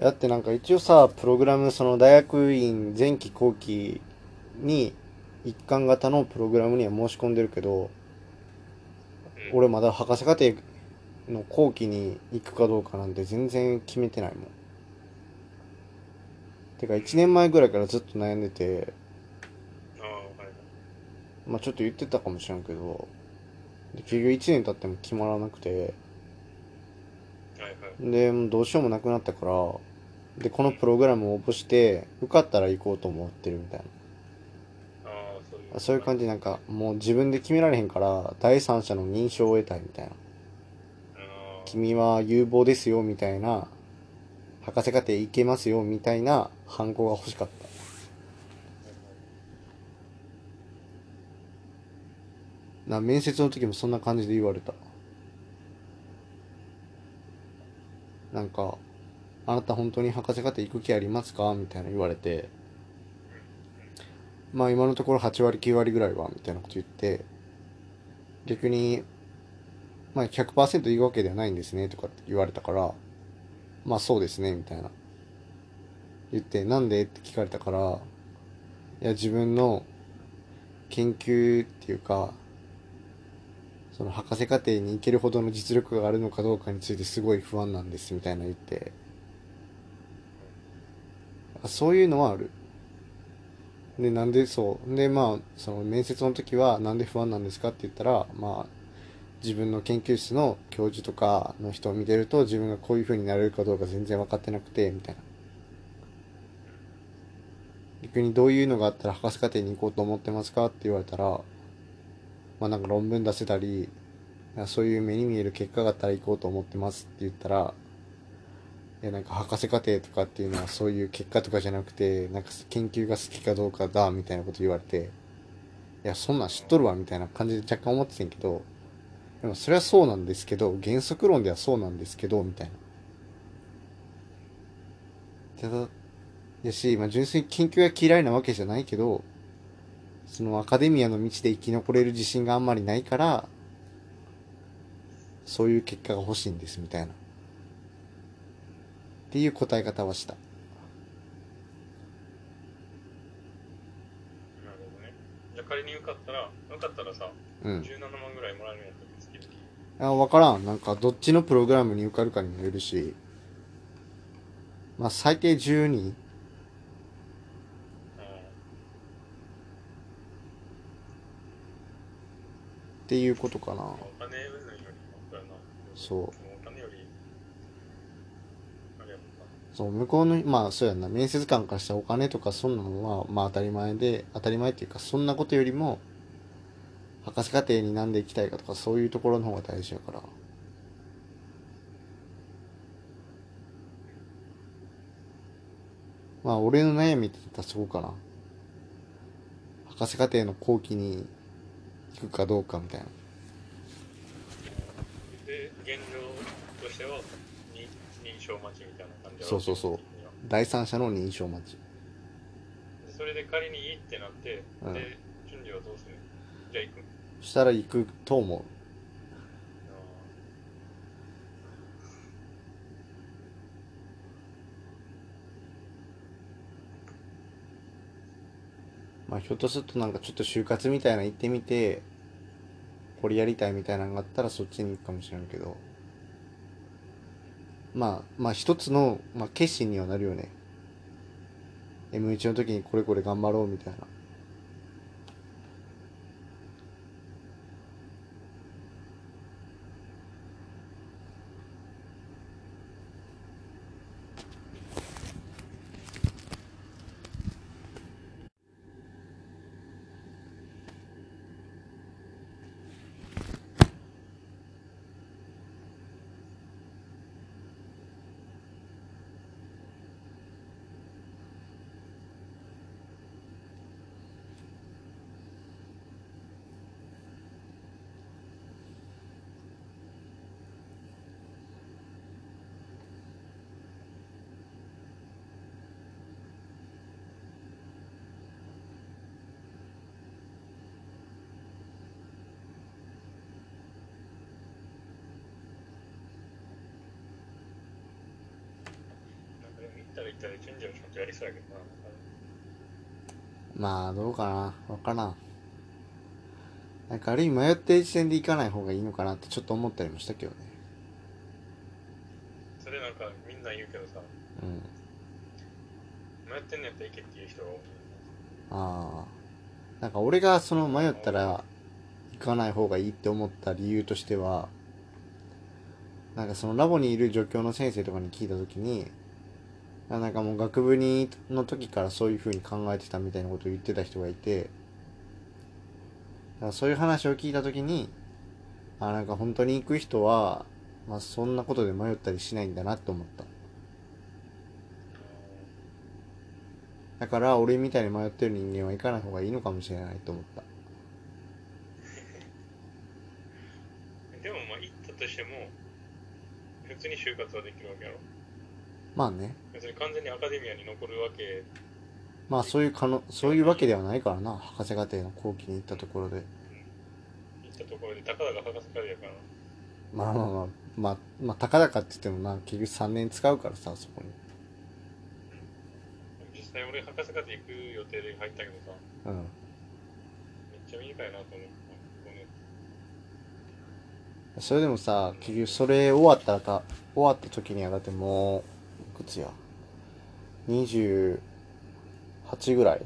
だってなんか一応さ、プログラム、その大学院前期後期に一貫型のプログラムには申し込んでるけど、うん、俺まだ博士課程の後期に行くかどうかなんて全然決めてないもん。てか1年前ぐらいからずっと悩んでて。まあちょっと言ってたかもしれんけど、で結局1年経っても決まらなくて。で、もうどうしようもなくなったから、で、このプログラムを応募して、受かったら行こうと思ってるみたいな。ああ、そういう。そういう感じなんか、もう自分で決められへんから、第三者の認証を得たいみたいな。君は有望ですよみたいな、博士課程行けますよみたいな反抗が欲しかった。な、面接の時もそんな感じで言われた。なんか、あなた本当に博士課程行く気ありますか？みたいな言われて、まあ今のところ8割9割ぐらいは、みたいなこと言って、逆に、まあ100%言うわけではないんですね、とかって言われたから、まあそうですね、みたいな。言って、なんでって聞かれたから、いや、自分の研究っていうか、その博士課程に行けるほどの実力があるのかどうかについてすごい不安なんですみたいな言って。そういうのはある。でなんでそう。でまあその面接の時はなんで不安なんですかって言ったらまあ自分の研究室の教授とかの人を見てると自分がこういう風になれるかどうか全然分かってなくてみたいな。逆にどういうのがあったら博士課程に行こうと思ってますかって言われたらまあなんか論文出せたり、そういう目に見える結果があったら行こうと思ってますって言ったら、いやなんか博士課程とかっていうのはそういう結果とかじゃなくて、なんか研究が好きかどうかだみたいなこと言われて、いやそんなん知っとるわみたいな感じで若干思ってたんけど、でもそれはそうなんですけど、原則論ではそうなんですけど、みたいな。ただ、やし、まあ純粋に研究が嫌いなわけじゃないけど、そのアカデミアの道で生き残れる自信があんまりないから、そういう結果が欲しいんですみたいな。っていう答え方はした。なるほどね。じゃあ仮に受かったら、受かったらさ、うん。17万ぐらいもらえるんやったら月あ、々。わからん。なんか、どっちのプログラムに受かるかにもよるし、まあ、最低12。あっていうことかな。そうやな。そうお金より、あれやもんな。そう、向こうの、まあ、そうやな。面接官からしたらお金とかそんなのは、まあ当たり前で、当たり前っていうか、そんなことよりも、博士課程になんで行きたいかとか、そういうところの方が大事やから。まあ、俺の悩みって言ったらそこかな。博士課程の後期に行くかどうかみたいな。で、現状としては、証待ちみたいな感じそうそうそう第三者の認証待ち。でそれで仮にいいってなって、うんで、順次はどうする？じゃあ行くそしたら行くと思う。まあ、ひょっとするとなんかちょっと就活みたいなの行ってみて、これやりたいみたいなのがあったらそっちに行くかもしれんけど。まあ、まあ一つの、まあ、決心にはなるよね。M1 の時にこれこれ頑張ろうみたいな。ったらやりそうやけどな。まあ、どうかな。わからん。なんかある意味迷ってる時点で行かない方がいいのかなってちょっと思ったりもしたけどね。それなんかみんな言うけどさ、うん。迷ってんのやったら行けっていう人が多い。ああ。なんか俺がその迷ったら行かない方がいいって思った理由としては、なんかそのラボにいる助教の先生とかに聞いたときに、あなんかもう学部にの時からそういう風に考えてたみたいなことを言ってた人がいて、だからそういう話を聞いたときに、あなんか本当に行く人は、まあそんなことで迷ったりしないんだなって思った。だから俺みたいに迷ってる人間は行かない方がいいのかもしれないと思った。でもまあ行ったとしても、普通に就活はできるわけやろ。まあね。別に完全にアカデミアに残るわけ、まあそういう可能、そういうわけではないからな。博士課程の後期に行ったところで。行ったところで、たかだか博士課程やから。まあまあまあ、まあ、まあ、たかだかって言ってもな、結局3年使うからさ、そこに。実際俺博士課程行く予定で入ったけどさ、うん。めっちゃ短いなと思っそれでもさ、結局それ終わったらか、終わった時にはだってもう、いくつや ?28 ぐらい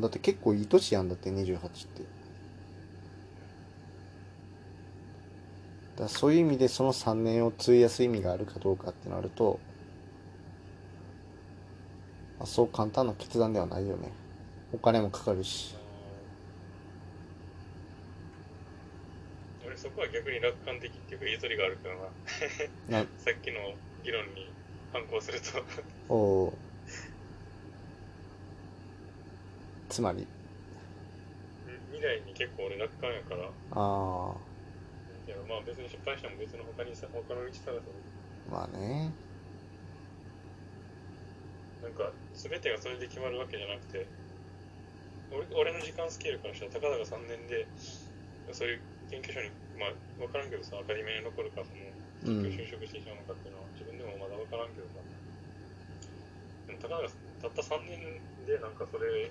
だって結構いい年やんだって28って。だそういう意味でその3年を費やす意味があるかどうかってなると、あ、そう簡単な決断ではないよね。お金もかかるし。俺そこは逆に楽観的っていうかゆとりがあるからなな、さっきの議論に反抗すると。おー。つまり、未来に結構俺楽観やから。あいやまあ別に失敗しても別の他にさ他の道探すあ、まあね。なんか全てがそれで決まるわけじゃなくて俺俺の時間スケールからしたらたかだか3年でそういう研究所にまあ分からんけどさアカデミアに残るかそのうん就職してしまうのかっていうのは自分でもまだ分からんけどさでもたかだかたった3年でなんかそれ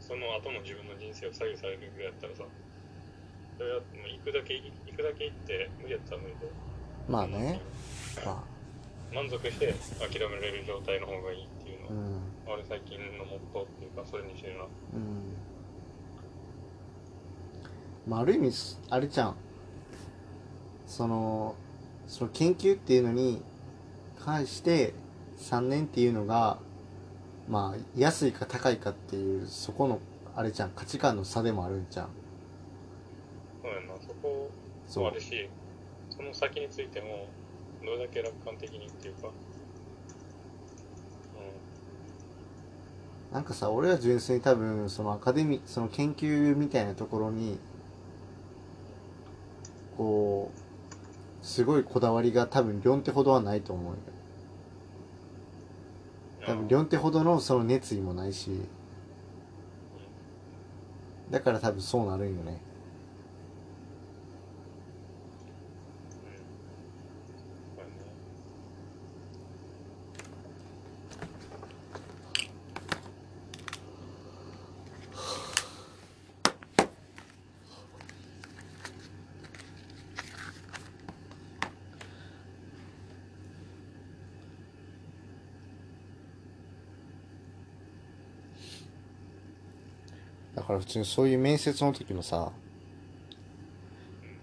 その後の自分の人生を左右されるぐらいやったらさそれはもう行くだけ行くだけ行って無理やったら無理でまあね。ま満足して諦められる状態の方がいいっていうあ、うのは、ん。俺最近のモットーっていうかそれにしてるなうん。まあ、ある意味、あれじゃん。その、その研究っていうのに関して3年っていうのが、まあ、安いか高いかっていう、そこの、あれじゃん、価値観の差でもあるんじゃん。そうやなそこもあるしその先についてもどれだけ楽観的にっていうかうなんかさ、俺は純粋に多分、そのアカデミー、その研究みたいなところに、こう、すごいこだわりが多分、両手ほどはないと思うよ。多分、両手ほどのその熱意もないし、だから多分そうなるんよね。そうやねだから普通にそういう面接の時もさ、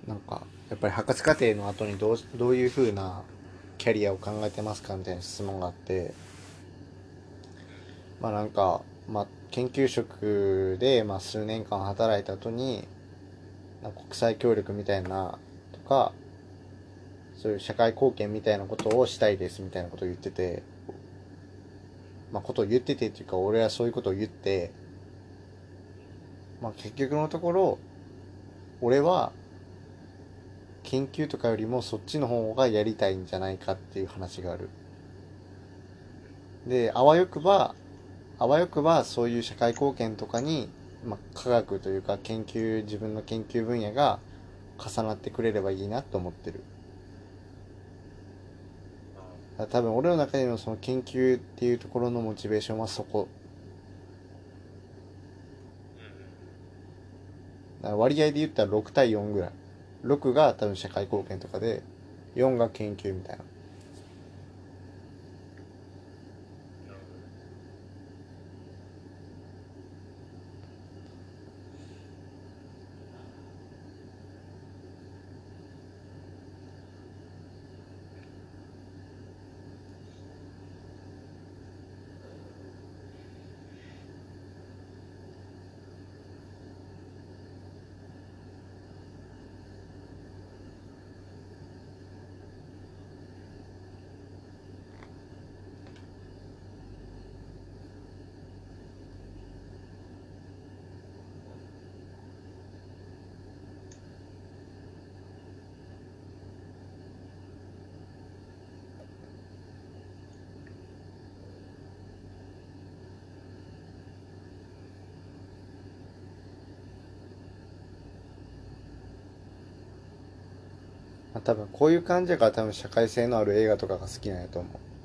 なんか、やっぱり博士課程の後にどう、どういう風なキャリアを考えてますかみたいな質問があって、まあなんか、まあ研究職で、まあ数年間働いた後に、国際協力みたいな、とか、そういう社会貢献みたいなことをしたいですみたいなことを言ってて、まあことを言っててっていうか、俺はそういうことを言って、まあ結局のところ、俺は、研究とかよりもそっちの方がやりたいんじゃないかっていう話がある。で、あわよくば、あわよくばそういう社会貢献とかに、まあ科学というか研究、自分の研究分野が重なってくれればいいなと思ってる。ら多分俺の中でのその研究っていうところのモチベーションはそこうんだから割合で言ったら6対4ぐらい。6が多分社会貢献とかで4が研究みたいな。多分こういう感じだから多分社会性のある映画とかが好きなんやと思う。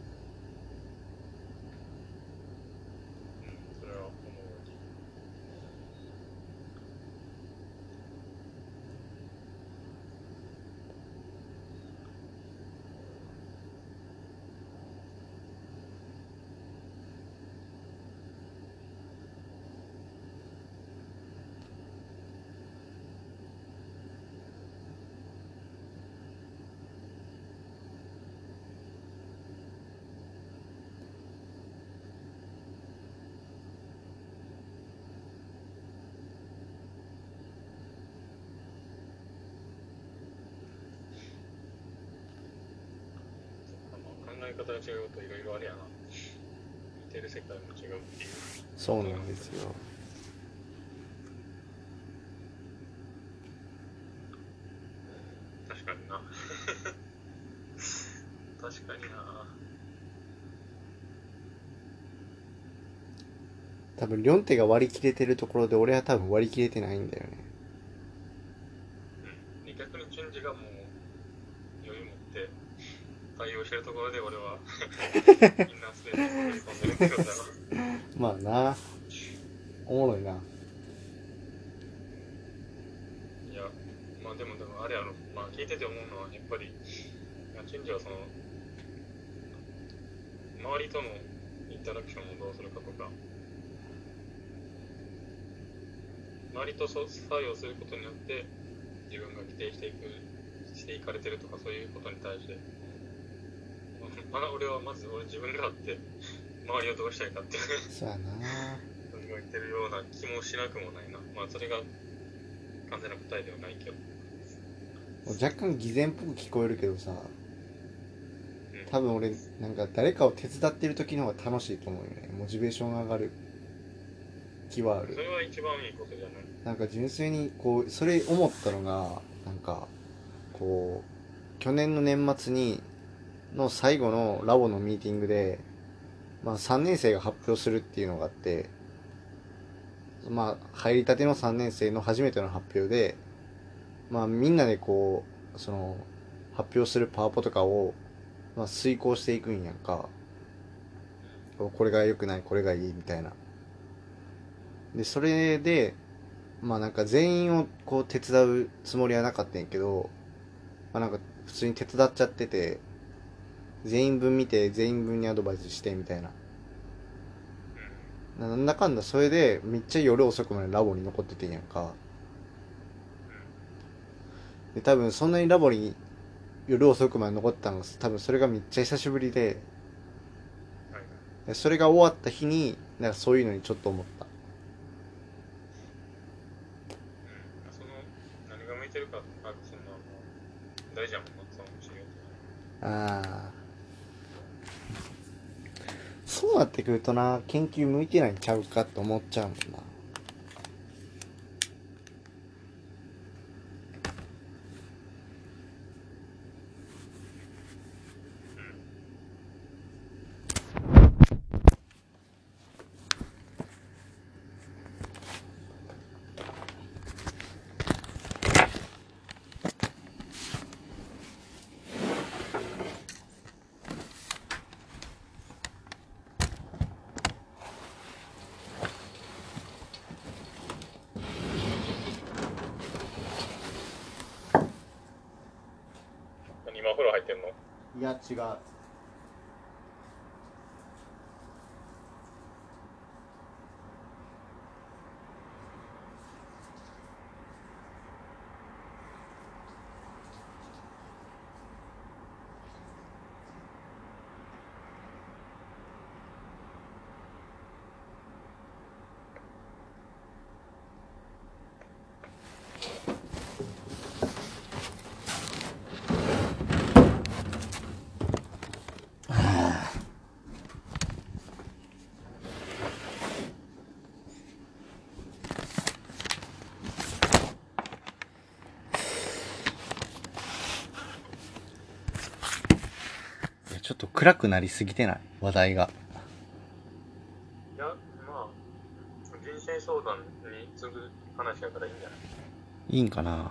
あの考え方が違うといろいろあれやな見てる世界も違うっていうそうなんですよ確かにな確かにな多分リョンテが割り切れてるところで俺は多分割り切れてないんだよねうんで逆にチュンジがもう余裕持って対応してるところで俺はインナースペースに飛び込んでるってことだなまあな。おもろいな。いやまあでもでもあれやろ。まあ聞いてて思うのはやっぱりいやチュンジはその周りとのインタラクションをどうするかとか周りとそう作用することによって自分が規定していくしていかれてるとかそういうことに対してまあ俺はまず俺自分があって周りをどうしたいかってそうやな。考えてるような気もしなくもないな。まあそれが完全な答えではないけど。若干偽善っぽく聞こえるけどさうん。多分俺なんか誰かを手伝ってる時の方が楽しいと思うよね。モチベーションが上がる気はある。それは一番いいことじゃない？なんか純粋にこうそれ思ったのがなんかこう去年の年末にの最後のラボのミーティングで、まあ、3年生が発表するっていうのがあってまあ入りたての3年生の初めての発表でまあみんなでこうその発表するパワポとかを、まあ、遂行していくんやんか。これが良くないこれがいいみたいな。でそれでまあなんか全員をこう手伝うつもりはなかったんやけど、まあなんか普通に手伝っちゃってて、全員分見て全員分にアドバイスしてみたいな。なんだかんだそれでめっちゃ夜遅くまでラボに残っててんやんか。で多分そんなにラボに夜遅くまで残ってたのが多分それがめっちゃ久しぶりでそれが終わった日になんかそういうのにちょっと思った。うんその何が向いてるかあそんなもう大事やもんなその仕事ああそうなってくるとな研究向いてないんちゃうかって思っちゃうもんな。今お風呂入ってんの？いや違う。ょっと暗くなりすぎてない？話題が。いや、まあ、人生相談に次ぐ話やからいいんじゃない？いいんかな？